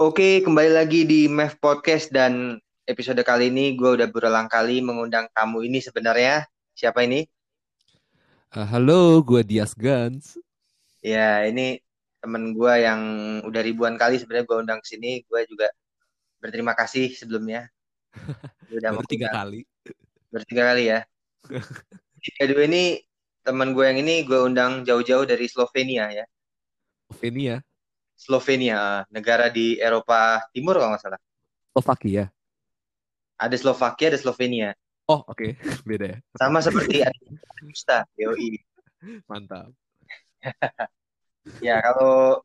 Oke, kembali lagi di MEF Podcast dan episode kali ini gue udah berulang kali mengundang tamu ini sebenarnya. Siapa ini? Uh, halo, gue Dias Gans. Ya, ini temen gue yang udah ribuan kali sebenarnya gue undang ke sini. Gue juga berterima kasih sebelumnya. Udah mau tiga kali. Bertiga kali ya. Kedua ini teman gue yang ini gue undang jauh-jauh dari Slovenia ya. Slovenia? Slovenia, negara di Eropa Timur kalau nggak salah. Slovakia. Ada Slovakia, ada Slovenia. Oh, oke. Okay. Beda ya. Sama seperti Agusta, BOI. Mantap. ya, kalau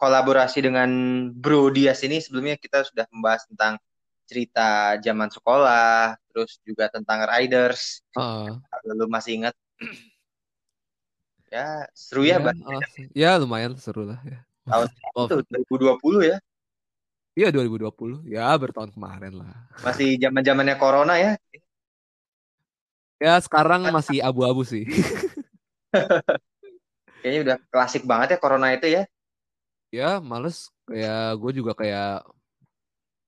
kolaborasi dengan Bro Dias ini sebelumnya kita sudah membahas tentang cerita zaman sekolah, terus juga tentang riders. Uh. Lalu masih ingat? ya, seru ya, ya, uh, ya lumayan seru lah ya. Tahun oh. itu 2020 ya? Iya 2020. Ya bertahun kemarin lah. Masih zaman zamannya corona ya? Ya sekarang masih abu-abu sih. Kayaknya udah klasik banget ya corona itu ya? Ya males. Kayak gue juga kayak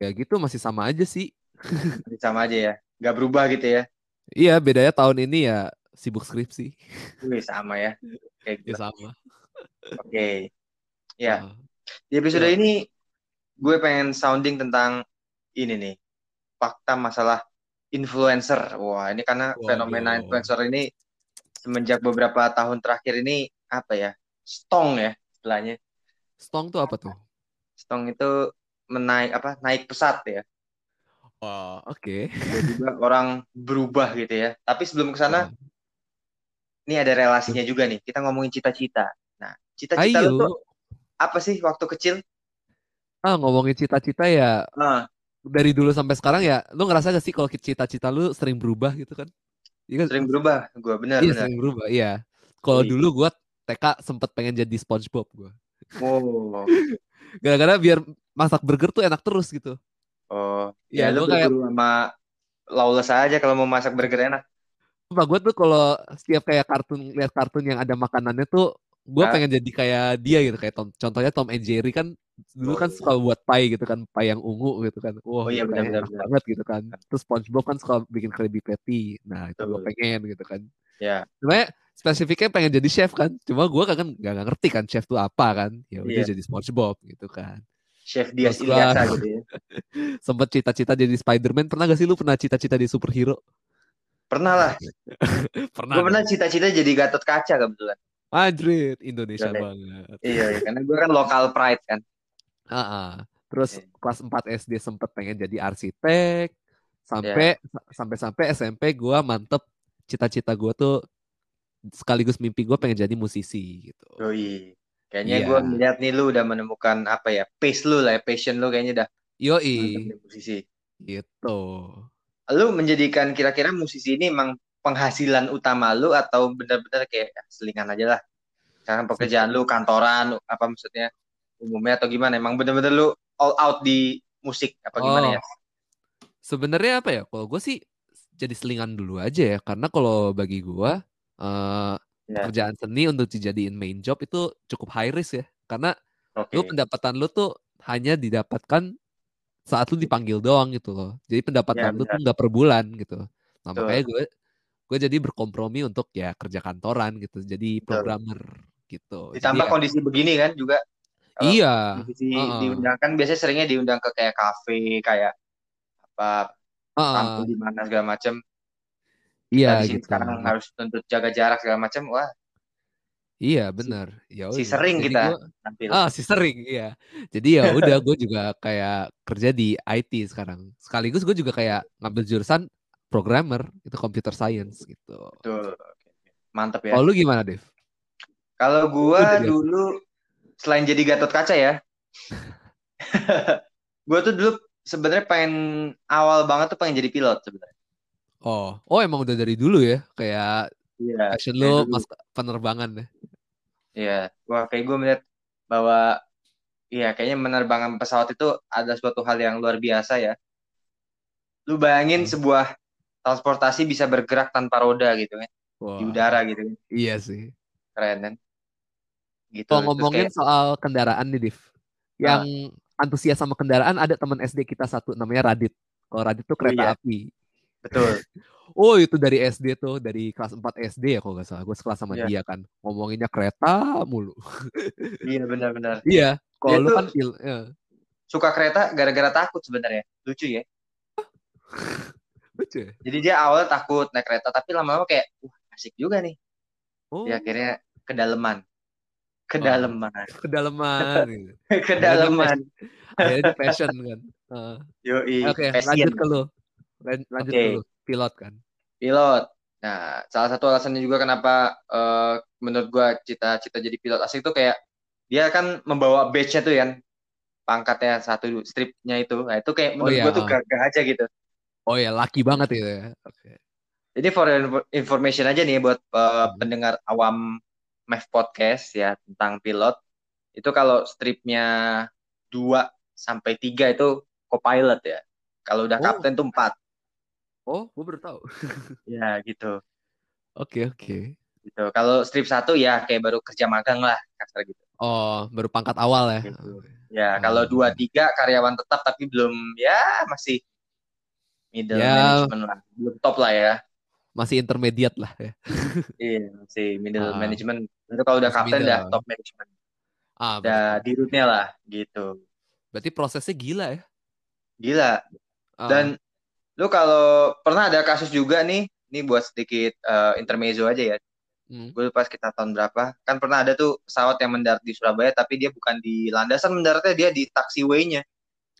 kayak gitu masih sama aja sih. Masih sama aja ya? Gak berubah gitu ya? Iya bedanya tahun ini ya sibuk skripsi. Wih sama ya? Kayak gitu. Ya sama. Oke. Okay. Ya. Uh, Di episode ya. ini gue pengen sounding tentang ini nih. Fakta masalah influencer. Wah, ini karena Waduh. fenomena influencer ini semenjak beberapa tahun terakhir ini apa ya? Stong ya istilahnya. Stong tuh apa tuh? Stong itu menaik apa? Naik pesat ya. Oh, oke. Okay. juga orang berubah gitu ya. Tapi sebelum ke sana, oh. ini ada relasinya juga nih. Kita ngomongin cita-cita. Nah, cita-cita lu tuh apa sih waktu kecil? Ah ngomongin cita-cita ya. Ah. Dari dulu sampai sekarang ya, lu ngerasa gak sih kalau cita-cita lu sering berubah gitu kan? Iya kan? Sering berubah, gue bener. Iya bener. sering berubah, iya. Kalau dulu gue TK sempet pengen jadi SpongeBob gue. Oh. Gara-gara biar masak burger tuh enak terus gitu. Oh, ya, ya lu kayak sama Lawless aja kalau mau masak burger enak. Sumpah gue tuh kalau setiap kayak kartun lihat kartun yang ada makanannya tuh gue pengen jadi kayak dia gitu kayak Tom, contohnya Tom and Jerry kan dulu kan suka buat pie gitu kan pie yang ungu gitu kan. Wah wow, oh, iya, benar, benar, benar. banget gitu kan. Terus SpongeBob kan suka bikin Krabby Patty. Nah itu gue pengen gitu kan. Ya. Cuma spesifiknya pengen jadi chef kan cuma gue kan nggak ngerti kan chef tuh apa kan. Ya udah yeah. jadi SpongeBob gitu kan. Chef dia biasa gitu ya. sempet cita-cita jadi Spiderman. Pernah gak sih lu pernah cita-cita di superhero? Pernah lah. Pernah gue pernah cita-cita jadi Gatot Kaca kebetulan Madrid, Indonesia Indonesia banget. Iya, iya, karena gue kan lokal pride kan. Uh -uh. Terus okay. kelas 4 SD sempet pengen jadi arsitek. Sampai yeah. sampai sampai SMP gue mantep cita-cita gue tuh sekaligus mimpi gue pengen jadi musisi gitu. Oh iya. Kayaknya yeah. gue melihat nih lu udah menemukan apa ya, pace lu lah ya, passion lu kayaknya udah. Yoi. Musisi. Gitu. Lu menjadikan kira-kira musisi ini emang penghasilan utama lu atau benar-benar kayak ya, selingan aja lah karena pekerjaan lu kantoran apa maksudnya umumnya atau gimana emang benar-benar lu all out di musik apa gimana ya? oh. ya sebenarnya apa ya kalau gue sih jadi selingan dulu aja ya karena kalau bagi gue uh, yeah. kerjaan seni untuk dijadiin main job itu cukup high risk ya karena okay. lu pendapatan lu tuh hanya didapatkan saat lu dipanggil doang gitu loh jadi pendapatan yeah, lu tuh nggak per bulan gitu nah Betul. makanya gue gue jadi berkompromi untuk ya kerja kantoran gitu jadi programmer gitu. Ditambah jadi, ya kondisi begini kan juga iya. kondisi uh, diundang kan biasanya seringnya diundang ke kayak kafe kayak apa uh, di mana segala macam iya gitu. sekarang harus tuntut jaga jarak segala macam wah. Iya benar. Ya si sering jadi kita gua, Ah si sering iya. Jadi ya udah gue juga kayak kerja di IT sekarang. Sekaligus gue juga kayak ngambil jurusan programmer itu computer science gitu. Betul. Mantap ya. Oh lu gimana, Dev? Kalau gua dulu selain jadi Gatot Kaca ya. gua tuh dulu sebenarnya pengen awal banget tuh pengen jadi pilot sebenarnya. Oh, oh emang udah dari dulu ya, kayak iya, passion lu mas penerbangan ya. Iya, wah kayak gue melihat bahwa iya kayaknya menerbangkan pesawat itu ada suatu hal yang luar biasa ya. Lu bayangin hmm. sebuah transportasi bisa bergerak tanpa roda gitu kan wow. di udara gitu kan iya sih keren kan gitu kalau ngomongin kayak... soal kendaraan nih Div yang antusias sama kendaraan ada teman SD kita satu namanya Radit. Kalau Radit tuh kereta oh, iya. api. Betul. oh itu dari SD tuh dari kelas 4 SD ya kalau nggak salah. Gue sekelas sama yeah. dia kan. Ngomonginnya kereta mulu. iya benar-benar. Iya. Kalau lu kan ya. suka kereta gara-gara takut sebenarnya. Lucu ya. Lucu. Ya? Jadi dia awal takut naik kereta tapi lama-lama kayak wah asik juga nih. Oh. Ya akhirnya kedalaman kedalaman oh, kedalaman gitu. kedalaman akhirnya passion kan uh. oke okay, lanjut ke lu lanjut okay. ke lu pilot kan pilot nah salah satu alasannya juga kenapa uh, menurut gua cita-cita jadi pilot asik itu kayak dia kan membawa badge-nya tuh kan pangkatnya satu stripnya itu nah itu kayak menurut oh, iya. gua tuh gagah aja gitu oh ya laki banget itu ya oke okay. Jadi for information aja nih buat uh, pendengar awam Math Podcast ya tentang pilot itu kalau stripnya dua sampai tiga itu co-pilot ya. Kalau udah oh. kapten tuh empat. Oh, gue baru tahu. ya gitu. Oke okay, oke. Okay. Gitu. Kalau strip satu ya kayak baru kerja magang lah kasar gitu. Oh, baru pangkat awal ya. Gitu. Ya, oh. kalau dua tiga karyawan tetap tapi belum ya masih middle ya. management lah, belum top lah ya masih intermediate lah ya. iya, masih middle uh, management. Itu kalau udah kapten udah top management. Ah, udah di rootnya lah gitu. Berarti prosesnya gila ya? Gila. Uh. Dan lu kalau pernah ada kasus juga nih, ini buat sedikit uh, intermezzo aja ya. Hmm. Gue pas kita tahun berapa, kan pernah ada tuh pesawat yang mendarat di Surabaya, tapi dia bukan di landasan mendaratnya, dia di taxiway-nya.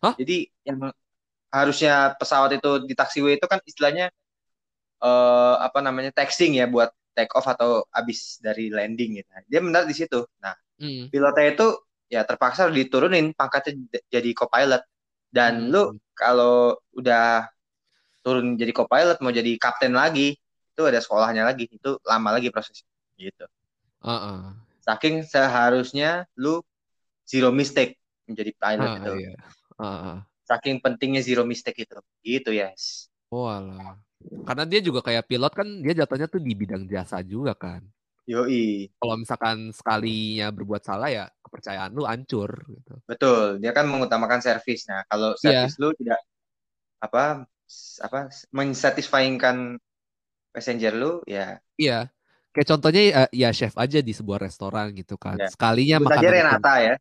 Huh? Jadi yang harusnya pesawat itu di taxiway itu kan istilahnya uh, apa namanya texting ya buat take off atau abis dari landing gitu. Dia mendarat di situ. Nah, hmm. pilotnya itu ya terpaksa diturunin pangkatnya jadi co-pilot. Dan hmm. lu kalau udah turun jadi co-pilot mau jadi kapten lagi, itu ada sekolahnya lagi, itu lama lagi prosesnya gitu. Uh -uh. Saking seharusnya lu zero mistake menjadi pilot uh, itu. Iya. Uh -uh. Saking pentingnya zero mistake itu. Gitu, yes. Oh alah. Karena dia juga kayak pilot kan dia jatuhnya tuh di bidang jasa juga kan. Yoi. Kalau misalkan sekalinya berbuat salah ya kepercayaan lu hancur gitu. Betul, dia kan mengutamakan servis. Nah, kalau iya. servis yeah. lu tidak apa apa mensatisfyingkan passenger lu ya. Iya. Kayak contohnya ya, ya chef aja di sebuah restoran gitu kan. Yeah. Sekalinya makan aja Renata ya.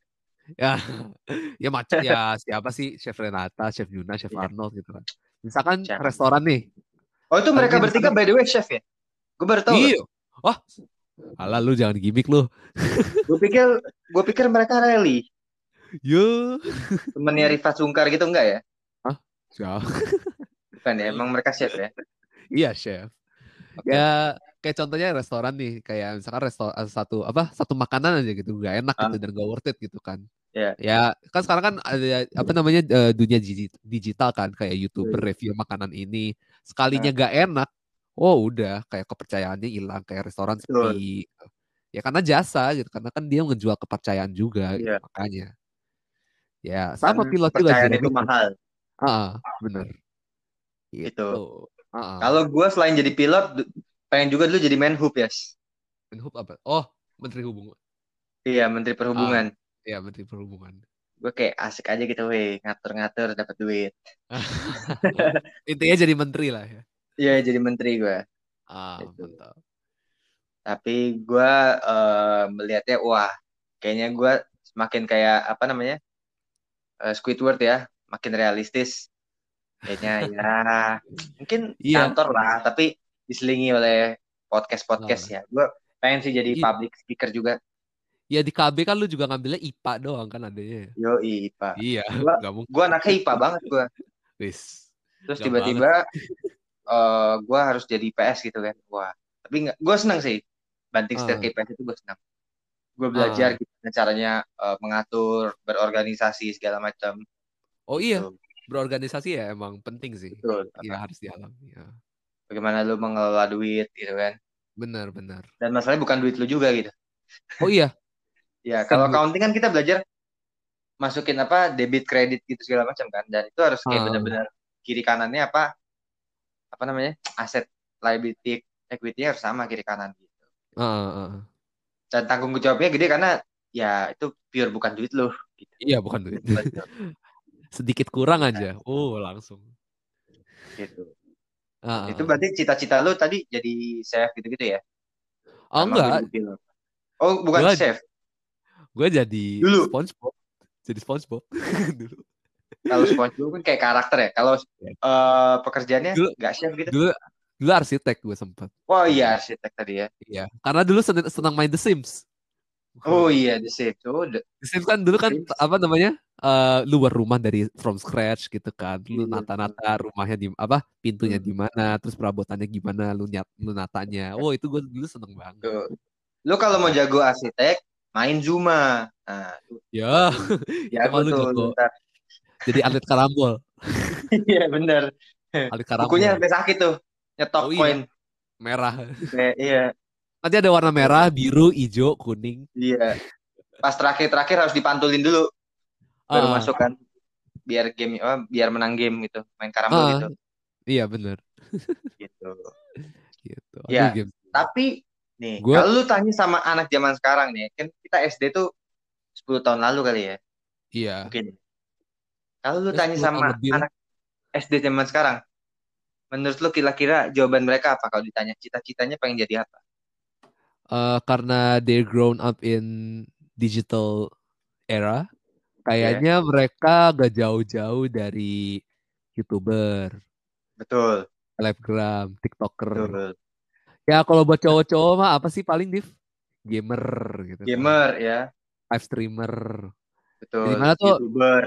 Ya, ya macam ya siapa sih chef Renata, chef Yuna, chef yeah. Arnold gitu kan. Misalkan chef. restoran nih, Oh itu mereka bertiga by the way chef ya? Gue baru tahu. Iya. Wah. Alah lu jangan gimmick lu. gue pikir gue pikir mereka rally. Yo. Temennya Rifat Sungkar gitu enggak ya? Hah? Siapa? Bukan ya, emang mereka chef ya? iya chef. Okay. Ya kayak contohnya restoran nih, kayak misalkan restoran satu apa satu makanan aja gitu, gak enak gitu ah. dan gak worth it gitu kan. Yeah. Ya, kan sekarang kan ada apa namanya uh, dunia digital kan kayak YouTuber yeah. review makanan ini. Sekalinya yeah. gak enak, oh udah kayak kepercayaannya hilang kayak restoran sepi. Ya karena jasa gitu, karena kan dia ngejual kepercayaan juga yeah. gitu, makanya. Ya, sama pilot juga itu mahal. Ah. Gitu. Itu. Uh-uh. Kalau gue selain jadi pilot, pengen juga dulu jadi menhub ya. Yes. Menhub apa? Oh, Menteri Hubungan. Iya, Menteri Perhubungan. Ah. Iya, Menteri Perhubungan. Gue kayak asik aja gitu, weh, ngatur-ngatur dapat duit. Intinya jadi menteri lah ya. Iya, jadi menteri gue. Ah, gitu. mantap. Tapi gue uh, melihatnya, wah, kayaknya gue semakin kayak apa namanya uh, Squidward ya, makin realistis. Kayaknya ya, mungkin iya. kantor lah, tapi diselingi oleh podcast-podcast ya. Gue pengen sih jadi public speaker juga ya di KB kan lu juga ngambilnya IPA doang kan adanya. Yo IPA. Iya. Gua, gua anaknya IPA banget gua. Wis. Terus tiba-tiba uh, gua harus jadi IPS gitu kan. Wah, tapi nggak gua senang sih. Banting setir uh. ke IPS itu gua senang. Gua belajar uh. gimana caranya uh, mengatur, berorganisasi segala macam. Oh iya, gitu. berorganisasi ya emang penting sih. Betul. Iya harus dialami. Ya. Bagaimana lu mengelola duit gitu kan. Benar, benar. Dan masalahnya bukan duit lu juga gitu. Oh iya, Ya, kalau accounting kan kita belajar masukin apa debit kredit gitu segala macam kan dan itu harus kayak uh. benar-benar kiri kanannya apa apa namanya aset liability equity harus sama kiri kanan gitu. Uh, uh. Dan tanggung jawabnya gede karena ya itu pure bukan duit lo. Gitu. Iya bukan duit. Sedikit kurang aja. Oh langsung. Gitu. Uh, itu berarti cita-cita lo tadi jadi chef gitu-gitu ya? Oh enggak. Oh bukan gua, chef. Gue jadi Dulu. SpongeBob. Jadi SpongeBob dulu. Kalau SpongeBob kan kayak karakter ya. Kalau uh, pekerjaannya dulu, gak chef gitu. Dulu dulu arsitek gue sempat. Oh iya arsitek tadi ya. Iya. Karena dulu senang, senang main The Sims. Oh iya. Oh, the... the Sims kan dulu kan apa namanya? Uh, luar rumah dari from scratch gitu kan. Lu iya, nata-nata rumahnya di apa? Pintunya hmm. di mana, terus perabotannya gimana, lu nyat lu natanya. Oh, itu gue dulu seneng banget. Tuh. Lu kalau mau jago arsitek, main Zuma. Nah, ya, ya aku tuh. Jadi atlet karambol. Iya bener. Atlet karambol. Bukunya sampai sakit tuh. Nyetok oh, iya. koin. Merah. iya. Nanti ada warna merah, biru, hijau, kuning. Iya. Pas terakhir-terakhir harus dipantulin dulu. Baru uh. masuk kan. Biar game oh, biar menang game gitu. Main karambol uh. gitu. Iya bener. gitu. gitu. ya. Game. Tapi nih, gua... kalau lu tanya sama anak zaman sekarang nih, kan kita SD tuh 10 tahun lalu kali ya. Iya. Mungkin. Kalau lu tanya sama anak SD zaman sekarang, menurut lu kira-kira jawaban mereka apa kalau ditanya cita-citanya pengen jadi apa? Uh, karena they grown up in digital era, kayaknya yeah. mereka gak jauh-jauh dari youtuber, betul, selebgram, tiktoker. Betul. Ya kalau buat cowok-cowok mah apa sih paling div? Gamer gitu. Kan. Gamer kan. ya. Live streamer. Betul. Di mana tuh? Youtuber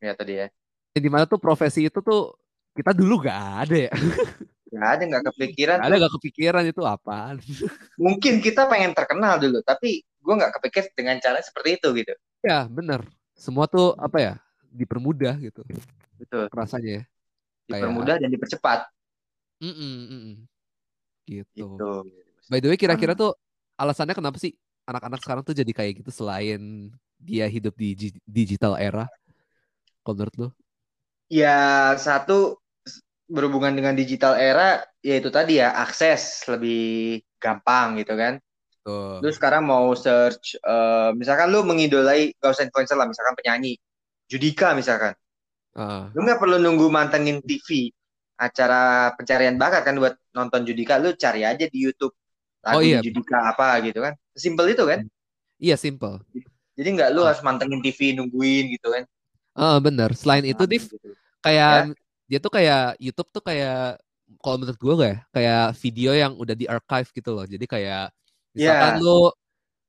ya tadi ya. Di mana tuh profesi itu tuh kita dulu gak ada ya. Ada, gak kepikiran. Gak ada, gak kepikiran itu apa. Mungkin kita pengen terkenal dulu, tapi gue gak kepikir dengan cara seperti itu gitu. Ya, bener. Semua tuh apa ya, dipermudah gitu. Betul. Rasanya ya. Dipermudah Kayak... dan dipercepat. Mm -mm, mm -mm. Gitu. gitu. By the way, kira-kira tuh alasannya kenapa sih anak-anak sekarang tuh jadi kayak gitu selain dia hidup di digital era? kalau menurut lo? Ya satu berhubungan dengan digital era yaitu tadi ya akses lebih gampang gitu kan. Lu sekarang mau search uh, misalkan lu mengidolai gak usah influencer lah misalkan penyanyi Judika misalkan. Uh. Lu nggak perlu nunggu mantengin TV acara pencarian bakat kan buat nonton Judika lu cari aja di YouTube lagu oh, iya. Judika apa gitu kan. Simple itu kan? Iya, simple. Jadi nggak lu uh. harus mantengin TV nungguin gitu kan. Uh, bener. Selain itu, Div, gitu. kayak ya? Dia tuh kayak YouTube tuh kayak kalau menurut gue ya, kayak video yang udah di archive gitu loh. Jadi kayak misalkan yeah. lu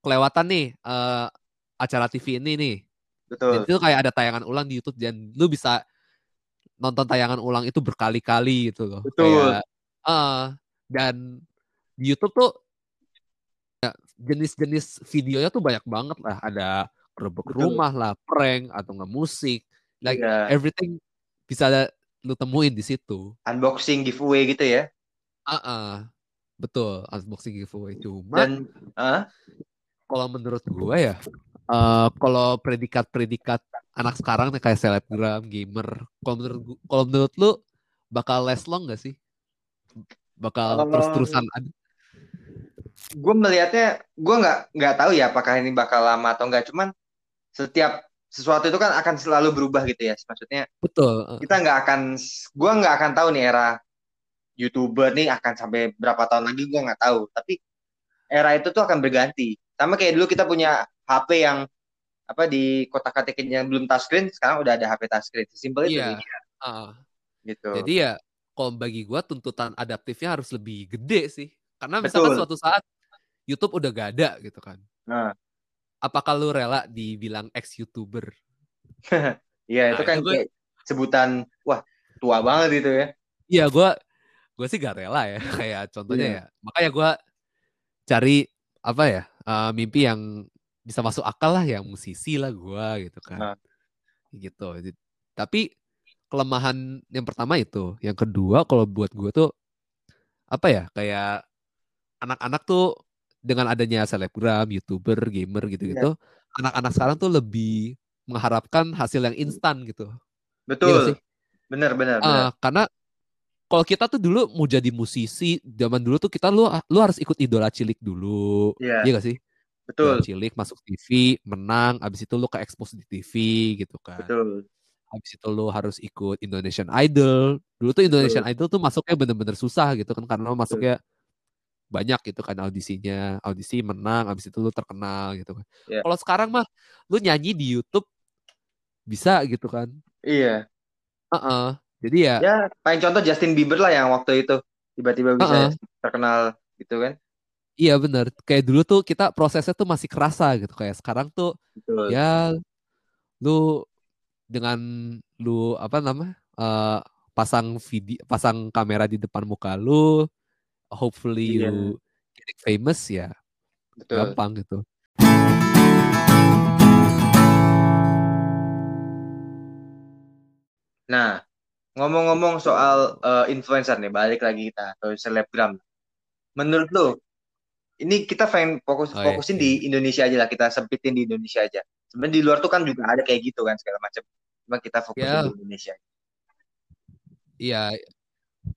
kelewatan nih uh, acara TV ini nih. Betul. itu kayak ada tayangan ulang di YouTube dan lu bisa nonton tayangan ulang itu berkali-kali gitu loh. Betul. Kayak, uh, dan di YouTube tuh ya, jenis-jenis videonya tuh banyak banget lah. Ada gerbek rumah lah, prank atau nggak musik, like yeah. everything bisa ada, lu temuin di situ. Unboxing giveaway gitu ya? Ah, uh -uh. betul unboxing giveaway cuma. Dan, uh? kalau menurut gue ya, uh, kalau predikat-predikat anak sekarang nih kayak selebgram, gamer, kalau menurut kalau menurut lu bakal less long gak sih? Bakal terus-terusan ada? Gue melihatnya, gue nggak nggak tahu ya apakah ini bakal lama atau enggak. Cuman setiap sesuatu itu kan akan selalu berubah gitu ya maksudnya betul kita nggak akan gue nggak akan tahu nih era youtuber nih akan sampai berapa tahun lagi gue nggak tahu. Tapi era itu tuh akan berganti. Sama kayak dulu kita punya HP yang apa di kotak katik yang belum touchscreen sekarang udah ada HP touchscreen. Simpel itu iya. Uh, gitu. Jadi ya kalau bagi gue tuntutan adaptifnya harus lebih gede sih. Karena misalkan Betul. suatu saat YouTube udah gak ada gitu kan. Nah apakah lu rela dibilang ex youtuber Iya nah, itu kan itu gue... sebutan wah tua banget itu ya. Iya gue gue sih gak rela ya kayak contohnya yeah. ya makanya gue cari apa ya uh, mimpi yang bisa masuk akal lah yang musisi lah gue gitu kan. Nah. Gitu. Tapi kelemahan yang pertama itu, yang kedua kalau buat gue tuh apa ya kayak anak-anak tuh dengan adanya selebgram, youtuber, gamer gitu-gitu, yeah. anak-anak sekarang tuh lebih mengharapkan hasil yang instan gitu. Betul. Iya sih? Bener, bener, uh, Karena kalau kita tuh dulu mau jadi musisi, zaman dulu tuh kita lu lu harus ikut idola cilik dulu. Iya. Iya gak sih? Betul. cilik masuk TV, menang, abis itu lu ke expose di TV gitu kan. Betul. Habis itu lu harus ikut Indonesian Idol. Dulu tuh Indonesian Betul. Idol tuh masuknya bener-bener susah gitu kan karena masuknya banyak gitu kan audisinya. Audisi menang, habis itu lu terkenal gitu kan. Yeah. Kalau sekarang mah lu nyanyi di YouTube bisa gitu kan. Iya. Uh -uh. Jadi ya Ya, paling contoh Justin Bieber lah yang waktu itu tiba-tiba bisa uh -uh. terkenal gitu kan. Iya bener, kayak dulu tuh kita prosesnya tuh masih kerasa gitu kayak sekarang tuh Betul. ya lu dengan lu apa namanya uh, pasang video pasang kamera di depan muka lu hopefully iya. you getting famous ya Betul. gampang gitu nah ngomong-ngomong soal uh, influencer nih balik lagi kita atau selebgram menurut lu ini kita pengen fokus oh, iya, fokusin iya. di Indonesia aja lah kita sempitin di Indonesia aja sebenarnya di luar tuh kan juga ada kayak gitu kan segala macam cuma kita fokusin yeah. di Indonesia iya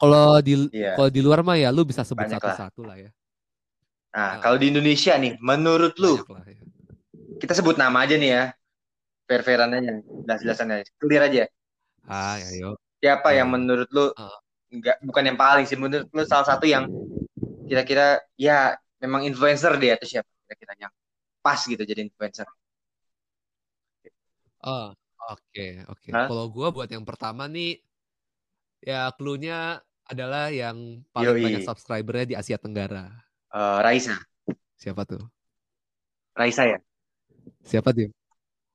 kalau di yeah. kalau di luar mah ya lu bisa sebut satu-satu lah. lah ya nah uh, kalau di Indonesia nih menurut lu lah, ya. kita sebut nama aja nih ya fair-fairan aja jelas-jelasan aja clear aja ah ya yuk siapa yang menurut lu enggak bukan yang paling sih menurut lu salah satu yang kira-kira ya memang influencer dia atau siapa kira-kira yang pas gitu jadi influencer? Oh, oke, okay, oke. Okay. Kalau gue buat yang pertama nih, ya clue-nya adalah yang paling Yoi. banyak subscribernya di Asia Tenggara. Uh, Raisa. Siapa tuh? Raisa ya? Siapa tuh?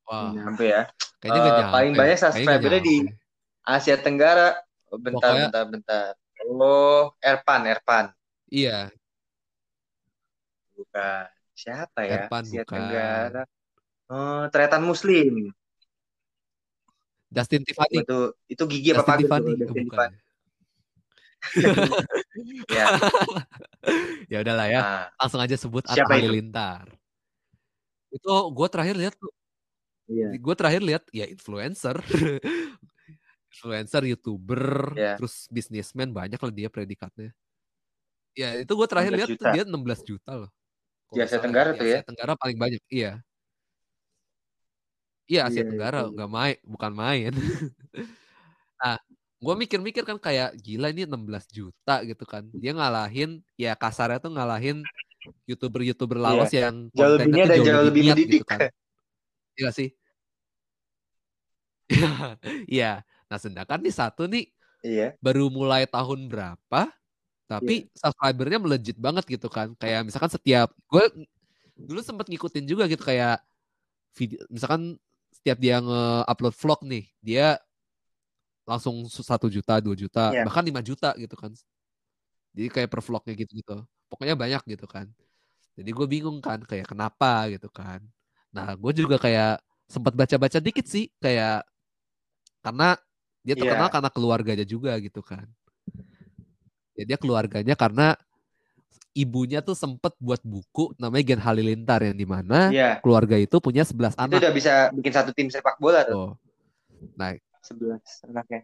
Wah. Nyampe ya. Kayaknya uh, nyampe. Paling banyak subscribernya di Asia Tenggara. Oh, bentar, Pokoknya... bentar, bentar. Oh, Erpan, Erpan. Iya, bukan. Siapa ya? Erpan Asia bukan. Tenggara. Oh, Tretan Muslim. Justin Tiffany. Itu itu gigi apa Tiffany. Justin oh, Tiffany. ya. ya udahlah ya. Nah, Langsung aja sebut Atta Halilintar. Itu, itu gue terakhir lihat tuh. Iya. Gue terakhir lihat ya influencer. influencer, youtuber, yeah. terus bisnismen banyak lah dia predikatnya. Ya itu gue terakhir lihat tuh dia 16 juta loh. Di Asia Tenggara tuh ya? Asia Tenggara paling banyak, iya. Iya Asia iya, Tenggara, iya. nggak main, bukan main. nah, gue mikir-mikir kan kayak gila ini 16 juta gitu kan. Dia ngalahin, ya kasarnya tuh ngalahin youtuber-youtuber iya. lawas iya. yang jauh lebih dan jauh, jauh lebih mendidik gitu kan. Iya sih. Iya. nah sedangkan nih satu nih, iya. baru mulai tahun berapa, tapi yeah. subscribernya melejit banget gitu kan. Kayak misalkan setiap gue dulu sempet ngikutin juga gitu kayak video misalkan setiap dia nge-upload vlog nih, dia langsung satu juta, dua juta, yeah. bahkan lima juta gitu kan. Jadi kayak per vlognya gitu-gitu. Pokoknya banyak gitu kan. Jadi gue bingung kan kayak kenapa gitu kan. Nah gue juga kayak sempat baca-baca dikit sih kayak karena dia terkenal yeah. karena keluarganya juga gitu kan. Ya dia keluarganya karena ibunya tuh sempet buat buku namanya Gen Halilintar yang di mana yeah. keluarga itu punya 11 anak. Itu udah bisa bikin satu tim sepak bola tuh. Oh. Nah, 11 anaknya.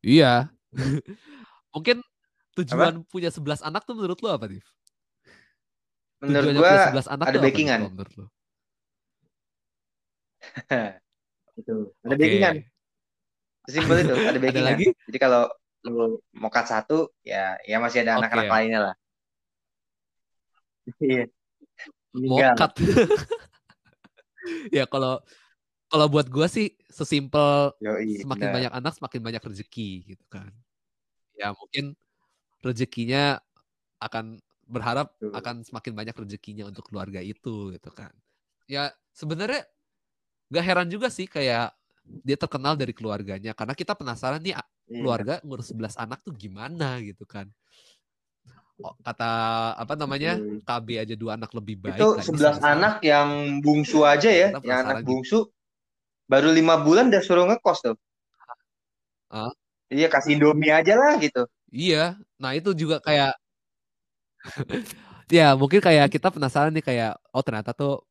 Iya. Mungkin tujuan apa? punya 11 anak tuh menurut lo apa, Div? Menurut gua anak ada backingan. Apa, menurut lo? itu. Ada okay. backingan. Simpel itu, ada backingan. ada lagi? Jadi kalau lu mau cut satu ya ya masih ada anak-anak okay. lainnya lah iya cut ya kalau kalau buat gue sih sesimpel Yoi, semakin banyak anak semakin banyak rezeki gitu kan ya mungkin rezekinya akan berharap Tuh. akan semakin banyak rezekinya untuk keluarga itu gitu kan ya sebenarnya gak heran juga sih kayak dia terkenal dari keluarganya karena kita penasaran nih Iya. keluarga ngurus 11 anak tuh gimana gitu kan. Kata apa namanya hmm. KB aja dua anak lebih baik. Itu sebelas anak yang bungsu aja ya, yang anak gitu. bungsu baru lima bulan udah suruh ngekos tuh. Ah? Iya kasih Indomie aja lah gitu. Iya, nah itu juga kayak ya mungkin kayak kita penasaran nih kayak oh ternyata tuh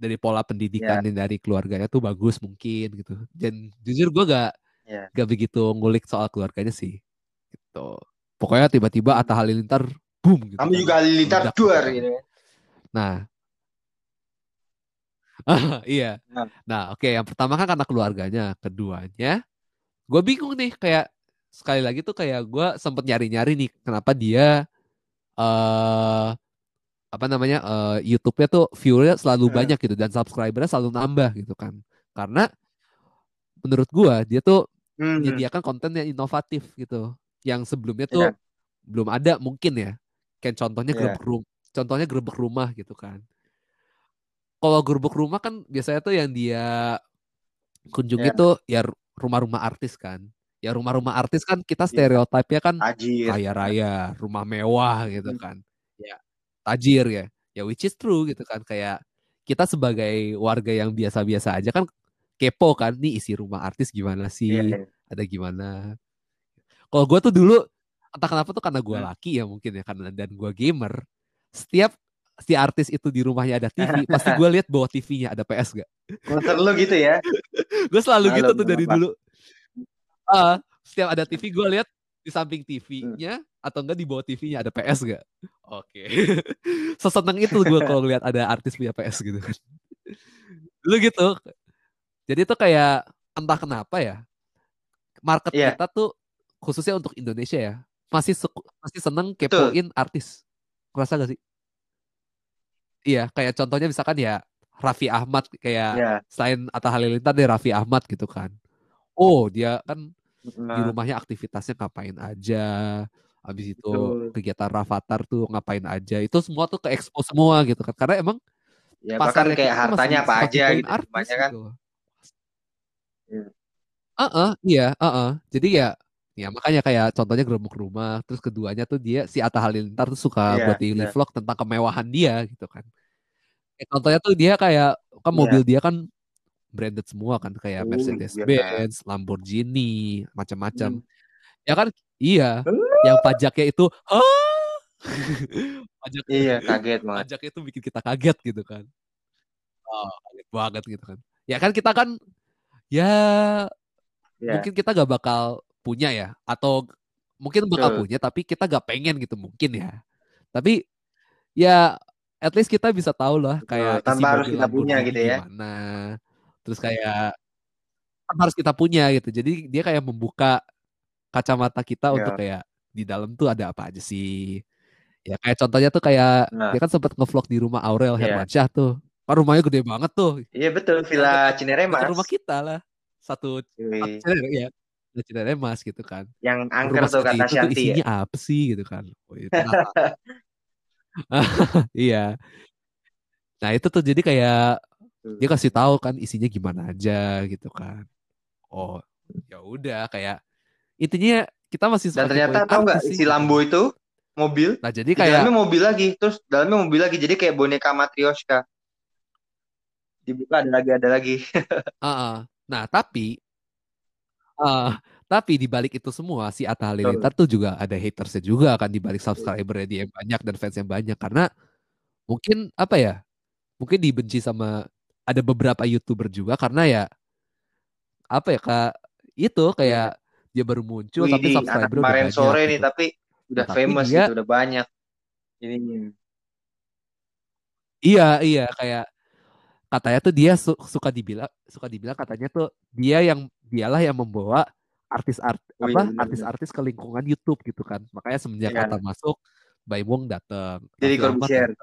dari pola pendidikan yeah. dari keluarganya tuh bagus mungkin gitu. Dan jujur gue gak yeah. gak begitu ngulik soal keluarganya sih gitu pokoknya tiba-tiba Atta Halilintar boom gitu kamu kan. juga Halilintar duar gitu, gitu nah iya. Nah, nah oke okay. yang pertama kan karena keluarganya, keduanya gue bingung nih kayak sekali lagi tuh kayak gue sempet nyari-nyari nih kenapa dia eh uh, apa namanya uh, YouTube-nya tuh viewernya selalu yeah. banyak gitu dan subscribernya selalu nambah gitu kan karena menurut gue dia tuh mm. menyediakan konten yang inovatif gitu yang sebelumnya tuh yeah. belum ada mungkin ya kayak contohnya yeah. gerbek rumah contohnya gerbek rumah gitu kan kalau gerbek rumah kan biasanya tuh yang dia kunjungi yeah. tuh ya rumah-rumah artis kan ya rumah-rumah artis kan kita iya. stereotipnya kan kaya raya rumah mewah gitu hmm. kan ya tajir ya ya which is true gitu kan kayak kita sebagai warga yang biasa-biasa aja kan kepo kan nih isi rumah artis gimana sih yeah, yeah. ada gimana kalau gue tuh dulu entah kenapa tuh karena gue hmm. laki ya mungkin ya karena dan gue gamer setiap si artis itu di rumahnya ada TV pasti gue lihat bawa TV-nya ada PS gak Konser lu gitu ya gue selalu Halo, gitu tuh dari dulu uh, setiap ada TV gue lihat di samping TV-nya hmm. atau enggak di bawah TV-nya ada PS gak? Oke. Okay. Seseneng itu gue kalau lihat ada artis punya PS gitu kan. Lu gitu. Jadi itu kayak entah kenapa ya. Market yeah. kita tuh khususnya untuk Indonesia ya. Masih masih seneng kepoin Betul. artis. Ngerasa gak sih? Iya, kayak contohnya misalkan ya Raffi Ahmad kayak yeah. selain Atta Halilintar deh Raffi Ahmad gitu kan. Oh, dia kan nah. di rumahnya aktivitasnya ngapain aja habis itu Betul. kegiatan Rafathar tuh ngapain aja itu semua tuh ke expo semua gitu kan karena emang ya bahkan kayak hartanya apa aja gitu artis, kan gitu. Iya. Uh -uh, iya, uh -uh. Jadi ya ya makanya kayak contohnya gerobak rumah, terus keduanya tuh dia si Atta Halilintar tuh suka yeah, buat daily yeah. vlog tentang kemewahan dia gitu kan. Ya, contohnya tuh dia kayak kan yeah. mobil dia kan branded semua kan kayak uh, Mercedes iya, Benz, Lamborghini, macam-macam. Hmm. Ya kan iya, uh. yang pajaknya itu pajak iya kaget banget. Pajaknya itu bikin kita kaget gitu kan. Oh, kaget banget gitu kan. Ya kan kita kan ya yeah. mungkin kita gak bakal punya ya atau mungkin bakal Betul. punya tapi kita gak pengen gitu mungkin ya. Tapi ya at least kita bisa tahu lah kayak tanpa harus kita punya gitu ya. Gimana terus kayak kan harus kita punya gitu jadi dia kayak membuka kacamata kita yeah. untuk kayak di dalam tuh ada apa aja sih ya kayak contohnya tuh kayak nah. dia kan sempat ngevlog di rumah Aurel yeah. Hermansyah tuh kan rumahnya gede banget tuh iya yeah, betul Villa Cineremas rumah kita lah satu ya Villa Cineremas gitu kan. Yang angker tuh kata itu Shanti isinya ya? apa sih gitu kan. Oh, itu iya. Nah itu tuh jadi kayak dia kasih tahu kan isinya gimana aja gitu kan. Oh ya udah kayak intinya kita masih dan ternyata tahu nggak isi Lambo itu mobil? Nah jadi kayak dalamnya mobil lagi terus dalamnya mobil lagi jadi kayak boneka matrioska dibuka ada lagi ada lagi. Uh -uh. nah tapi uh, tapi di balik itu semua si Atta Halilintar tuh juga ada hatersnya juga kan di balik subscribernya dia yang banyak dan fans yang banyak. Karena mungkin apa ya mungkin dibenci sama ada beberapa youtuber juga karena ya apa ya kak itu kayak yeah. dia baru muncul Wih, tapi subscriber udah kemarin sore gitu. nih tapi udah nah, famous dia, gitu udah banyak. Ini iya iya kayak katanya tuh dia su suka dibilang suka dibilang katanya tuh dia yang dialah yang membawa artis art oh, apa artis-artis ke lingkungan YouTube gitu kan makanya semenjak yeah. kata masuk Baimong datang jadi Corbusier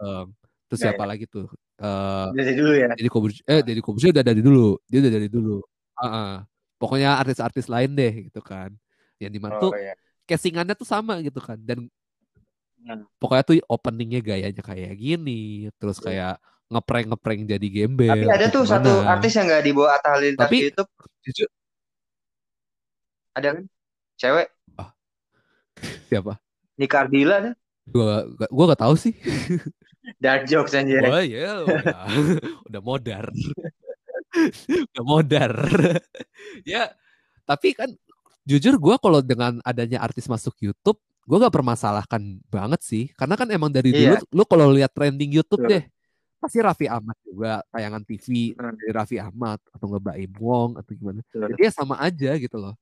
Terus siapa ya. lagi tuh? Uh, dari dulu ya. Jadi eh dari Kobusier udah dari dulu. Dia udah dari dulu. Uh -uh. Pokoknya artis-artis lain deh gitu kan. Yang di mana oh, tuh iya. castingannya tuh sama gitu kan. Dan pokoknya tuh openingnya gayanya kayak gini. Terus iya. kayak ngeprank ngeprank jadi gembel. Tapi ada tuh satu artis yang gak dibawa Atta Halilintar Tapi, di YouTube. Jujur. Ada kan? Cewek. Oh. Siapa? Nika Ardila kan? Gua gua gak tahu sih. Dark jokes anjir. Oh iya, udah, udah modar. udah modar. ya, tapi kan jujur gue kalau dengan adanya artis masuk YouTube, gue gak permasalahkan banget sih. Karena kan emang dari iya. dulu, lu kalau lihat trending YouTube deh, pasti Raffi Ahmad juga tayangan TV hmm. dari Raffi Ahmad atau nggak Baim Wong atau gimana. Jadi ya sama aja gitu loh.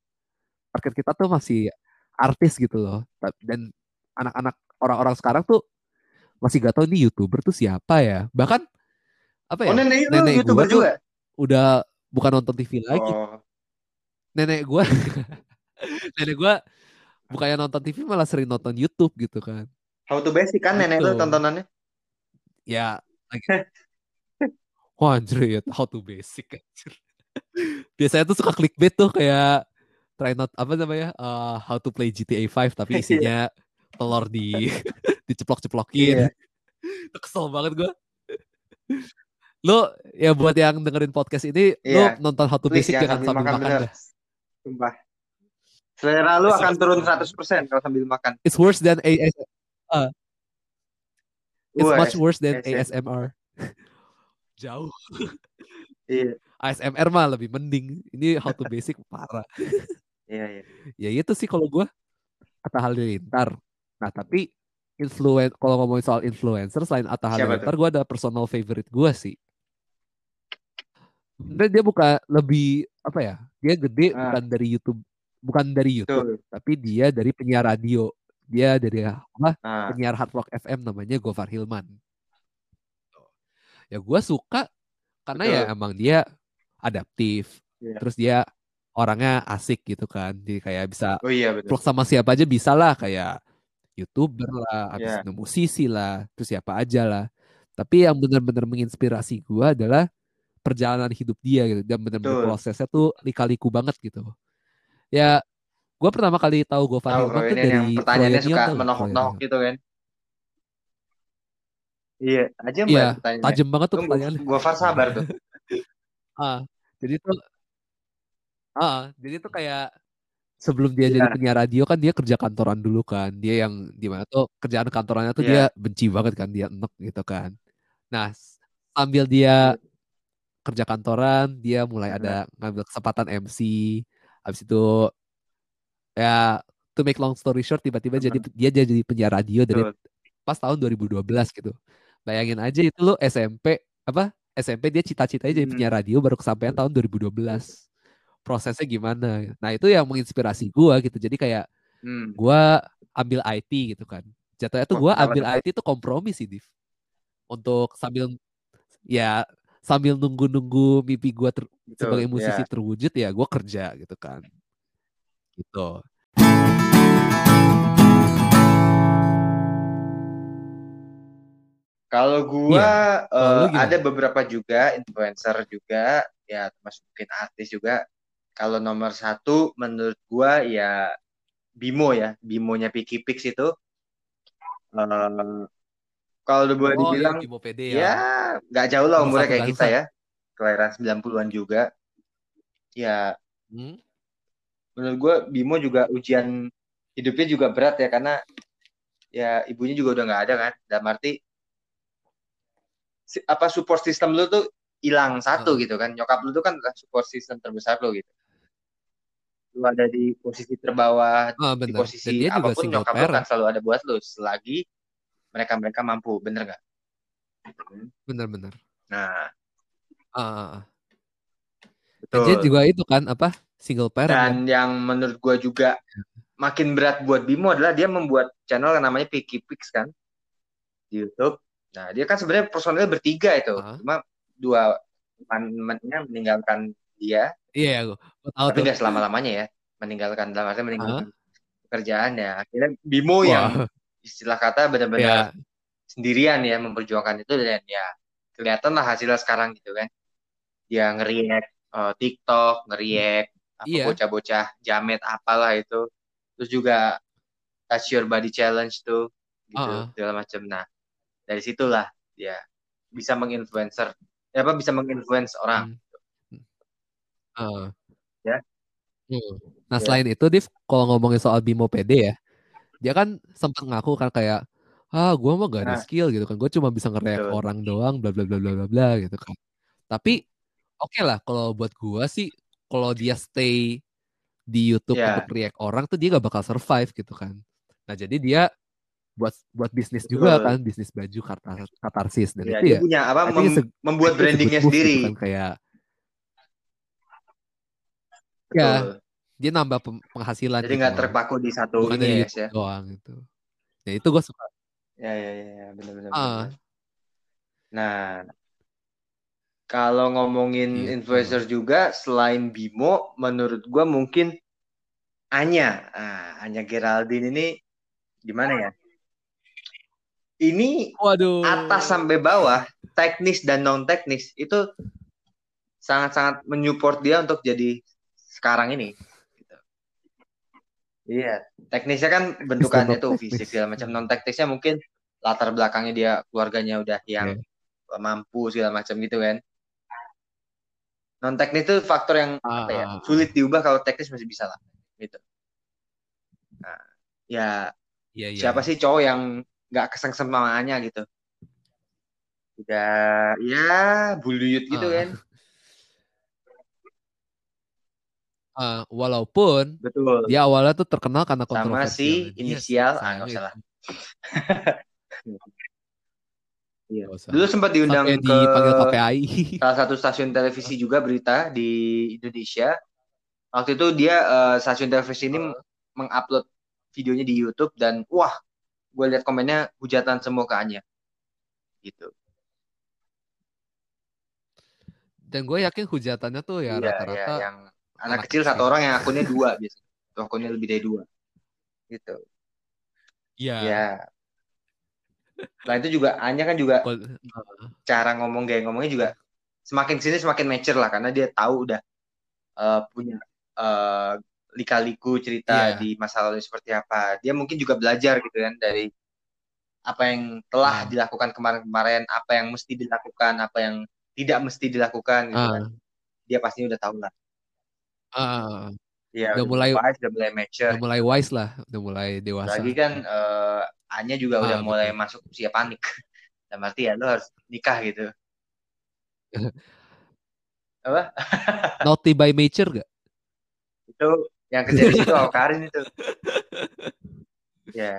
Market kita tuh masih artis gitu loh. Dan anak-anak orang-orang sekarang tuh masih gak tahu nih youtuber tuh siapa ya bahkan apa ya? Oh, nenek, nenek gue juga. udah bukan nonton TV lagi. Oh. Nenek gue, nenek gue bukannya nonton TV malah sering nonton YouTube gitu kan. How to basic kan nenek tuh tontonannya? Ya, lagi. Wah anjir ya, how to basic anjir. Biasanya tuh suka clickbait tuh kayak try not apa namanya uh, how to play GTA 5 tapi iya. isinya telur di diceplok-ceplokin. Yeah. Kesel banget gue. Lo ya buat yang dengerin podcast ini, yeah. lo nonton How to Please, Basic jangan sambil makan, makan Sumpah. Selera lu akan turun 100% kalau sambil makan. It's worse than AS uh, It's much worse than ASMR. Jauh. Iya. ASMR mah lebih mending. Ini How to Basic parah. Iya, iya. Ya itu sih kalau gue Atta Halilintar. Nah, tapi influen kalau ngomongin soal influencer selain Atta Halilintar, gue ada personal favorite gue sih. Dan dia bukan lebih apa ya? Dia gede ah. bukan dari YouTube, bukan dari YouTube, Tuh. tapi dia dari penyiar radio. Dia dari apa? Ah. Penyiar Hard Rock FM namanya Gofar Hilman. Ya gue suka karena ya Betul. ya emang dia adaptif. Yeah. Terus dia orangnya asik gitu kan. Jadi kayak bisa oh, iya, betul. sama siapa aja bisa lah kayak youtuber lah, habis yeah. musisi lah, terus siapa aja lah. Tapi yang benar-benar menginspirasi gue adalah perjalanan hidup dia gitu dan benar-benar prosesnya tuh lika-liku banget gitu ya gue pertama kali tahu gue Fahri tuh dari pertanyaannya suka menohok-nohok gitu kan. Iya aja iya, tajam banget tuh pertanyaan gue Far sabar tuh. Ah jadi tuh ah jadi tuh kayak sebelum dia yeah. jadi penyiar radio kan dia kerja kantoran dulu kan. Dia yang di mana tuh kerjaan kantorannya tuh yeah. dia benci banget kan dia enek gitu kan. Nah sambil dia iya kerja kantoran dia mulai ada ngambil kesempatan MC habis itu ya to make long story short tiba-tiba jadi dia jadi penyiar radio dari pas tahun 2012 gitu. Bayangin aja itu lo SMP apa SMP dia cita-citanya jadi penyiar hmm. radio baru kesampaian tahun 2012 prosesnya gimana? Nah itu yang menginspirasi gue gitu. Jadi kayak hmm. gue ambil IT gitu kan. Jatuhnya tuh gue ambil IT itu kompromi sih Div. Untuk sambil ya sambil nunggu-nunggu mimpi gue ter- sebagai musisi yeah. terwujud ya gue kerja gitu kan gitu kalau gue yeah. uh, ada beberapa juga influencer juga ya termasuk mungkin artis juga kalau nomor satu menurut gue ya Bimo ya Bimonya Piki Pix itu uh, kalau udah boleh oh, dibilang, ya, PD ya. ya nggak jauh lah umurnya kayak kita ya. Kelahiran 90-an juga. Ya, hmm? Menurut gue Bimo juga ujian hidupnya juga berat ya karena ya ibunya juga udah nggak ada kan. Dan arti apa support system lu tuh hilang satu oh. gitu kan. Nyokap lu tuh kan support system terbesar lo gitu. Lu ada di posisi terbawah, oh, di posisi apa pun nyokap lu kan selalu ada buat lu selagi mereka-mereka mampu, bener nggak? Bener-bener. Nah, uh, betul. Dia juga itu kan apa single parent. Dan kan? yang menurut gue juga makin berat buat Bimo adalah dia membuat channel yang namanya Picky Pix kan di YouTube. Nah, dia kan sebenarnya personilnya bertiga itu, uh. cuma dua temannya meninggalkan dia. Iya, gue tahu Tapi nggak selama lamanya ya, meninggalkan dalam artinya meninggalkan uh. pekerjaan ya. Akhirnya Bimo Wah. yang istilah kata benar-benar yeah. sendirian ya memperjuangkan itu dan ya kelihatan lah hasilnya sekarang gitu kan dia ngeriak uh, TikTok ngeriak apa yeah. bocah-bocah jamet apalah itu terus juga touch your body challenge tuh gitu uh -huh. segala macam nah dari situlah ya bisa menginfluencer ya apa bisa menginfluence orang hmm. uh. ya hmm. nah ya. selain itu Div kalau ngomongin soal Bimo PD ya dia kan sempat ngaku kan kayak ah gue mah gak ada nah. skill gitu kan gue cuma bisa ngereak orang doang bla bla bla bla bla bla gitu kan tapi oke okay lah kalau buat gue sih kalau dia stay di YouTube yeah. untuk react orang tuh dia gak bakal survive gitu kan. Nah jadi dia buat buat bisnis Betul. juga kan bisnis baju katar katarsis dan ya, itu dia ya. punya apa mem membuat brandingnya sendiri gitu kan, kayak ya dia nambah penghasilan jadi gitu nggak gitu terpaku di satu Bukan ini ya, ya. doang itu ya itu gue suka. Ya ya ya, ya benar benar uh. nah Kalau ngomongin gitu. influencer juga selain Bimo, menurut gue mungkin Anya, ah, Anya Geraldine ini gimana ya? Ini Waduh. atas sampai bawah, teknis dan non teknis itu sangat-sangat menyupport dia untuk jadi sekarang ini. Gitu. Iya, teknisnya kan bentukannya tuh fisik segala macam. Non teknisnya mungkin latar belakangnya dia keluarganya udah yang yeah. mampu segala macam gitu kan non teknis itu faktor yang uh, apa ya ah, ah. sulit diubah kalau teknis masih bisa lah gitu. Nah, ya yeah, yeah. siapa sih cowok yang nggak kesengsem samaannya gitu? Udah ya buluyut gitu uh. kan. Uh, walaupun betul. dia awalnya tuh terkenal karena kontroversial. sama si inisial. Ah nggak usah lah Iya. Dulu sempat diundang Sampai ke KPI. salah satu stasiun televisi juga berita di Indonesia. Waktu itu dia uh, stasiun televisi ini mengupload videonya di YouTube dan wah, gue lihat komennya hujatan semua ke Anya. Gitu. Dan gue yakin hujatannya tuh ya iya, rata-rata iya, yang anak, anak kecil, kecil satu orang yang akunnya dua biasanya. Akunnya lebih dari dua. Gitu. Iya. Ya, Nah itu juga Anya kan juga cara ngomong gaya ngomongnya juga semakin sini semakin mature lah karena dia tahu udah uh, punya uh, lika-liku cerita yeah. di masa lalu seperti apa. Dia mungkin juga belajar gitu kan dari apa yang telah uh. dilakukan kemarin-kemarin, apa yang mesti dilakukan, apa yang tidak mesti dilakukan gitu uh. kan. Dia pasti udah tahu lah. Uh. Ya, udah, udah mulai wise, udah mulai mature. Udah mulai wise lah, udah mulai dewasa. Lagi kan uh, Anya juga ah, udah betul. mulai masuk usia panik. Dan berarti ya lo harus nikah gitu. Apa? Naughty by nature gak? Itu yang kerja di situ Karin itu. Ya.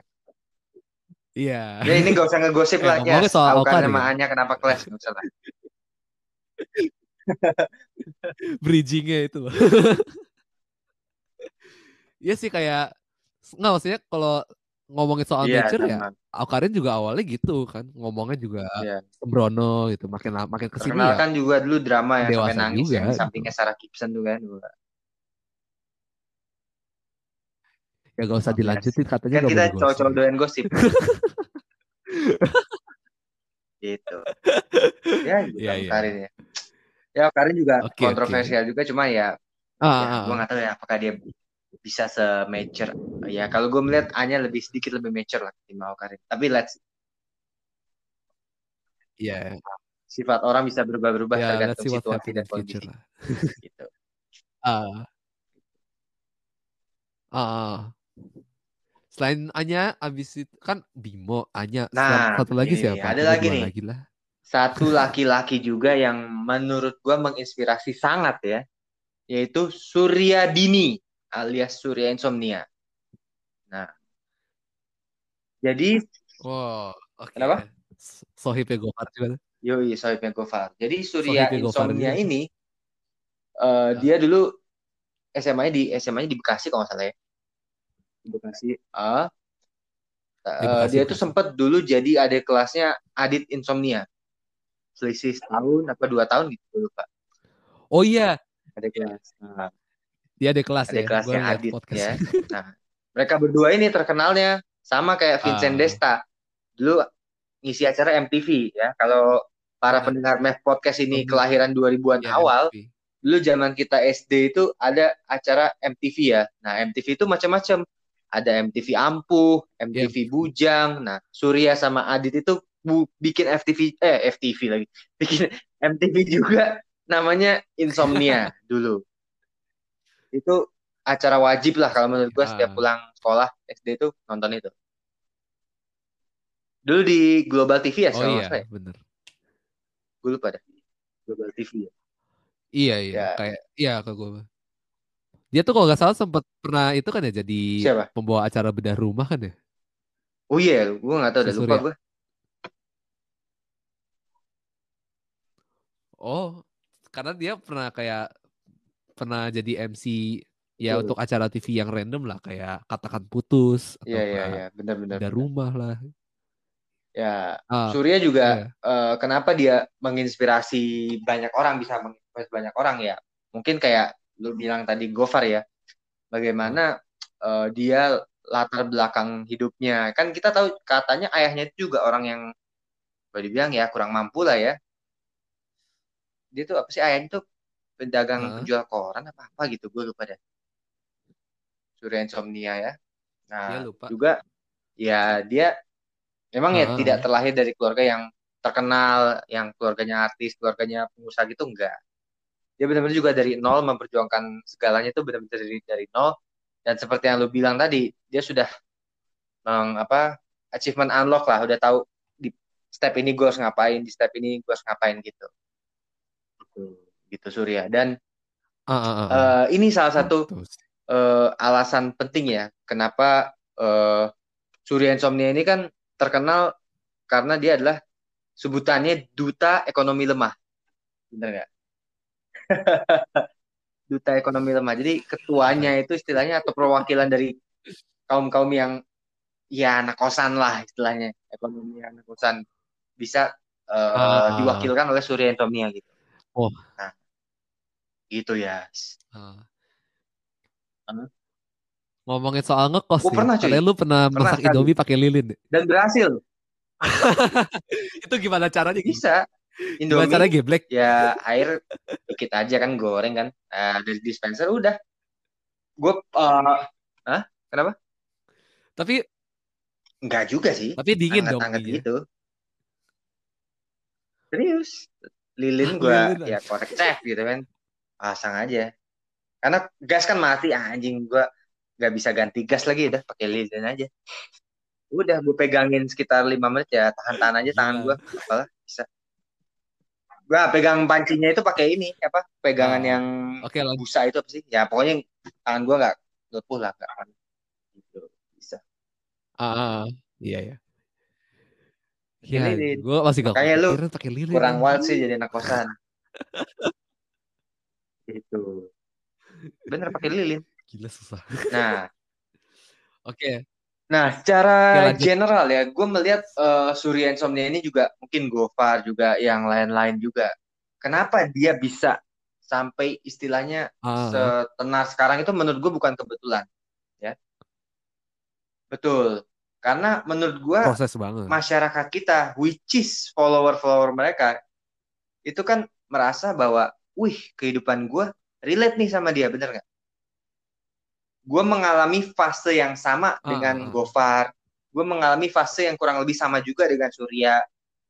Iya. Ya ini gak usah ngegosip ya, lah ya. Soal Karin sama Anya kenapa kelas gak usah lah. Bridgingnya itu. Iya sih kayak nggak maksudnya kalau ngomongin soal yeah, nature ya Aukarin juga awalnya gitu kan ngomongnya juga yeah. sembrono gitu makin makin ke sini ya kan juga dulu drama ya sampai nangis juga, gitu. sampingnya Sarah Gibson tuh kan ya gak usah dilanjutin katanya kan kita cowok-cowok doyan gosip gitu ya gitu yeah, yeah. Karin ya ya Karin juga okay, kontroversial okay. juga cuma ya, ah, ya ah, gue ah. nggak tahu ya apakah dia bisa se-mature. Ya, kalau gue melihat Anya lebih sedikit lebih mature lah mau Karin. Tapi let's Iya. Yeah. Sifat orang bisa berubah-ubah yeah, tergantung situasi dan kondisi. gitu. Ah. Uh. Uh. Selain Anya, abis itu kan Bimo, Anya, nah, satu lagi siapa? Ada lagi nih. Lagi lah. Satu laki-laki juga yang menurut gue menginspirasi sangat ya, yaitu Surya Dini alias Surya Insomnia. Nah, jadi wow, okay. kenapa? Sohibnya Gofar juga. Yoi, Sohibnya Gofar. Jadi Surya Insomnia ini uh, dia dulu SMA-nya di SMA-nya di Bekasi kalau nggak salah ya. Di Bekasi. Uh, uh, dia itu sempat dulu jadi adik kelasnya Adit Insomnia. Selisih tahun apa dua tahun gitu lupa. Oh iya. Adik kelas. Nah, dia ada kelas ada ya. kelasnya Adit ya. Nah, mereka berdua ini terkenalnya sama kayak Vincent uh. Desta. Dulu ngisi acara MTV ya. Kalau para pendengar Mev Podcast ini kelahiran 2000-an ya, awal, MTV. dulu zaman kita SD itu ada acara MTV ya. Nah, MTV itu macam-macam. Ada MTV Ampuh, MTV yeah. Bujang. Nah, Surya sama Adit itu bu bikin FTV eh FTV lagi. Bikin MTV juga namanya Insomnia dulu itu acara wajib lah kalau menurut gue ya. setiap pulang sekolah SD itu nonton itu. Dulu di Global TV ya, oh iya, saya. bener. Gue lupa dah. Global TV ya. Iya iya, ya. kayak iya ke gue. Dia tuh kalau nggak salah sempat pernah itu kan ya jadi Siapa? pembawa acara bedah rumah kan ya? Oh iya, gue nggak tahu, udah lupa gue. Oh, karena dia pernah kayak pernah jadi MC ya Betul. untuk acara TV yang random lah kayak katakan putus atau yeah, yeah, yeah. benar benar ada rumah lah Ya, uh, Surya juga yeah. uh, kenapa dia menginspirasi banyak orang bisa menginspirasi banyak orang ya. Mungkin kayak lu bilang tadi Gofar ya. Bagaimana uh, dia latar belakang hidupnya. Kan kita tahu katanya ayahnya itu juga orang yang boleh dibilang ya kurang mampu lah ya. Dia tuh apa sih ayahnya tuh pedagang uh. penjual koran apa apa gitu gue lupa deh. Surya Insomnia ya. Nah, ya, lupa. juga ya dia memang uh. ya tidak terlahir dari keluarga yang terkenal, yang keluarganya artis, keluarganya pengusaha gitu enggak. Dia benar-benar juga dari nol memperjuangkan segalanya itu benar-benar dari dari nol dan seperti yang lu bilang tadi, dia sudah meng, apa achievement unlock lah, udah tahu di step ini gue harus ngapain, di step ini gue harus ngapain gitu. Gitu, gitu Surya. Dan uh, uh, uh. Uh, ini salah satu uh, alasan penting ya kenapa uh, Surya Insomnia ini kan terkenal karena dia adalah sebutannya duta ekonomi lemah. Benar nggak? duta ekonomi lemah. Jadi ketuanya itu istilahnya atau perwakilan dari kaum-kaum yang ya anak kosan lah istilahnya ekonomi anak kosan bisa uh, uh, diwakilkan oleh Surya Insomnia gitu. Oh. Nah, gitu ya. Uh. Ngomongin soal ngekos nih, pernah, cuy. lu pernah, pernah masak Indomie pakai lilin Dan berhasil. itu gimana caranya? Bisa. Indomie. Gimana caranya geblek? Ya air dikit aja kan goreng kan. Uh, dari dispenser udah. Gue, uh, Hah? Kenapa? Tapi Enggak juga sih. Tapi dingin Anget -anget dong. gitu. Serius. Lilin gue ya korek cek gitu kan. Pasang aja. Karena gas kan mati anjing. Gue nggak bisa ganti gas lagi udah pakai lilin aja. Udah gue pegangin sekitar lima menit ya tahan-tahan aja tangan gue apalah bisa. Gue pegang pancinya itu pakai ini apa pegangan oh. yang okay, busa itu apa sih? Ya pokoknya tangan gue nggak lepuh lah nggak gitu. Bisa. Ah iya ya Ya, gue masih gak Kayak lu pakai lilin. Kurang wild sih jadi anak kosan. itu. Bener pakai lilin. Gila susah. Nah, oke. Okay. Nah, secara okay, general ya, gue melihat uh, Surya Insomnia ini juga mungkin Gofar juga yang lain-lain juga. Kenapa dia bisa sampai istilahnya uh. setenar sekarang itu menurut gue bukan kebetulan, ya. Betul. Karena menurut gue masyarakat kita, which is follower-follower mereka, itu kan merasa bahwa, wih kehidupan gue relate nih sama dia, bener nggak? gue mengalami fase yang sama uh, dengan uh. Gofar gue mengalami fase yang kurang lebih sama juga dengan Surya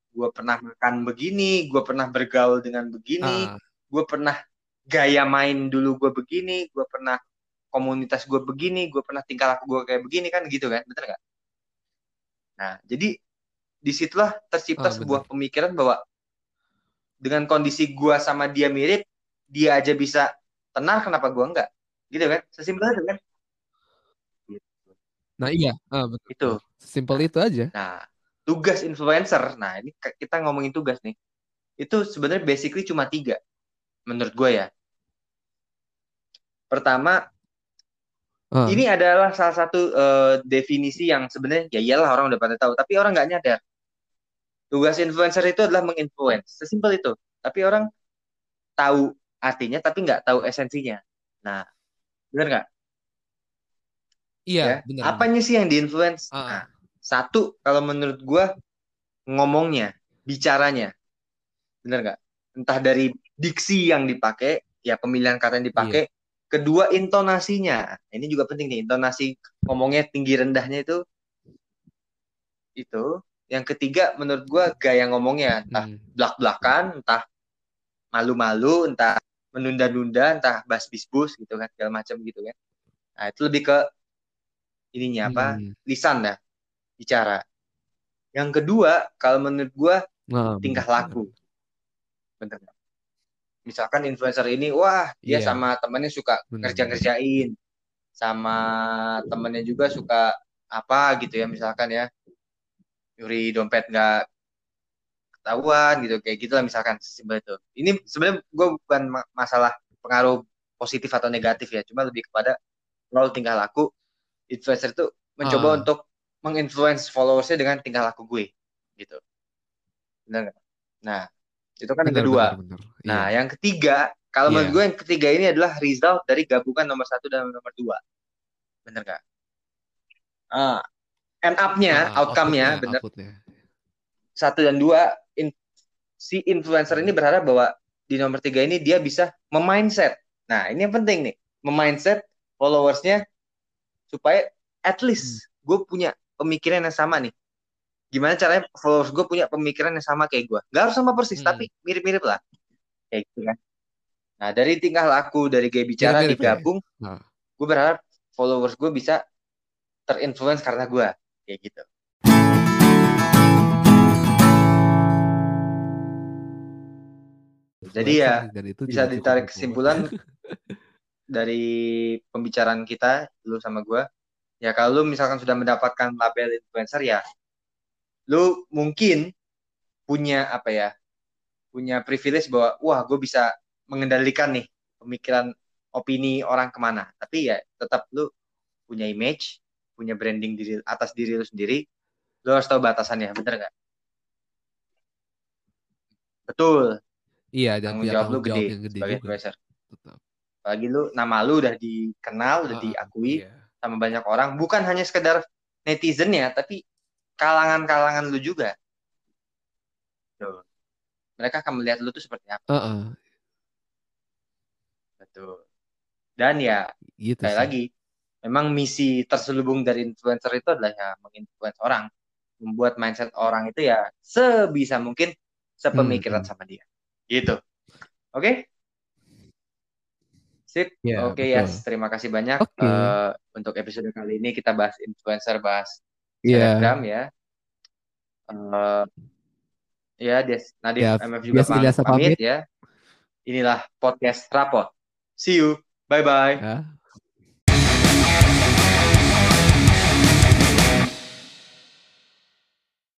gue pernah makan begini gue pernah bergaul dengan begini uh. gue pernah gaya main dulu gue begini gue pernah komunitas gue begini gue pernah tingkah laku gue kayak begini kan gitu kan bener nggak nah jadi di situlah tercipta uh, sebuah pemikiran bahwa dengan kondisi gue sama dia mirip dia aja bisa tenang kenapa gue enggak gitu kan sesimpel itu kan Nah iya, ah, betul. Itu. Simple itu aja. Nah, tugas influencer. Nah, ini kita ngomongin tugas nih. Itu sebenarnya basically cuma tiga, menurut gue ya. Pertama, uh. ini adalah salah satu uh, definisi yang sebenarnya ya iyalah orang udah pada tahu, tapi orang nggak nyadar. Tugas influencer itu adalah menginfluence, sesimpel itu. Tapi orang tahu artinya, tapi nggak tahu esensinya. Nah, benar nggak? Iya, ya. benar. Apanya sih yang diinfluence? Uh. Nah, satu kalau menurut gue ngomongnya, bicaranya, benar nggak? Entah dari diksi yang dipakai, ya pemilihan kata yang dipakai. Iya. Kedua intonasinya, ini juga penting nih. Intonasi ngomongnya tinggi rendahnya itu, itu. Yang ketiga menurut gue gaya ngomongnya, entah hmm. belak belakan, entah malu-malu, entah menunda-nunda, entah bas bisbus gitu kan, segala macam gitu kan. Nah itu lebih ke ininya apa hmm. lisan ya bicara yang kedua kalau menurut gue nah, tingkah laku bener misalkan influencer ini wah dia yeah. sama temennya suka kerja kerjain sama temennya juga suka apa gitu ya misalkan ya nyuri dompet nggak ketahuan gitu kayak gitu lah misalkan simpel itu ini sebenarnya gue bukan masalah pengaruh positif atau negatif ya cuma lebih kepada kalau tingkah laku influencer itu mencoba uh. untuk menginfluence followersnya dengan tingkah laku gue gitu benar nah itu kan bener, yang kedua bener, bener. nah iya. yang ketiga kalau yeah. menurut gue yang ketiga ini adalah result dari gabungan nomor satu dan nomor dua bener nggak uh, end up-nya uh, outcome-nya bener satu dan dua in, si influencer ini berharap bahwa di nomor tiga ini dia bisa memindset nah ini yang penting nih memindset followersnya supaya at least hmm. gue punya pemikiran yang sama nih gimana caranya followers gue punya pemikiran yang sama kayak gue gak harus sama persis hmm. tapi mirip-mirip lah kayak gitu kan nah dari tingkah laku dari gaya bicara mirip, ya? digabung ya? nah. gue berharap followers gue bisa terinfluence karena gue kayak gitu jadi ya bisa ditarik kesimpulan dari pembicaraan kita lu sama gue ya kalau lu misalkan sudah mendapatkan label influencer ya lu mungkin punya apa ya punya privilege bahwa wah gue bisa mengendalikan nih pemikiran opini orang ke mana. Tapi ya tetap lu punya image punya branding diri atas diri lu sendiri lu harus tahu batasannya bener nggak? Betul. Iya dan tanggung jawab lu gede, gede sebagai influencer. Apalagi lu nama lu udah dikenal, udah uh, diakui iya. sama banyak orang, bukan hanya sekedar netizen ya, tapi kalangan-kalangan lu juga. Tuh. Mereka akan melihat lu tuh seperti apa. Uh -uh. Betul. Dan ya, gitu kayak lagi, memang misi terselubung dari influencer itu adalah ya menginfluence orang, membuat mindset orang itu ya sebisa mungkin sepemikiran hmm. sama dia. Gitu. Oke? Okay? Sip. Yeah, Oke okay, ya, yes. terima kasih banyak okay. uh, eh, untuk episode kali ini kita bahas influencer, bahas yeah. Telegram ya. Uh, ya, Des, Nadif yeah. MF juga yes, pamit, pamit ya. Inilah podcast Rapot. See you. Bye bye. Yeah.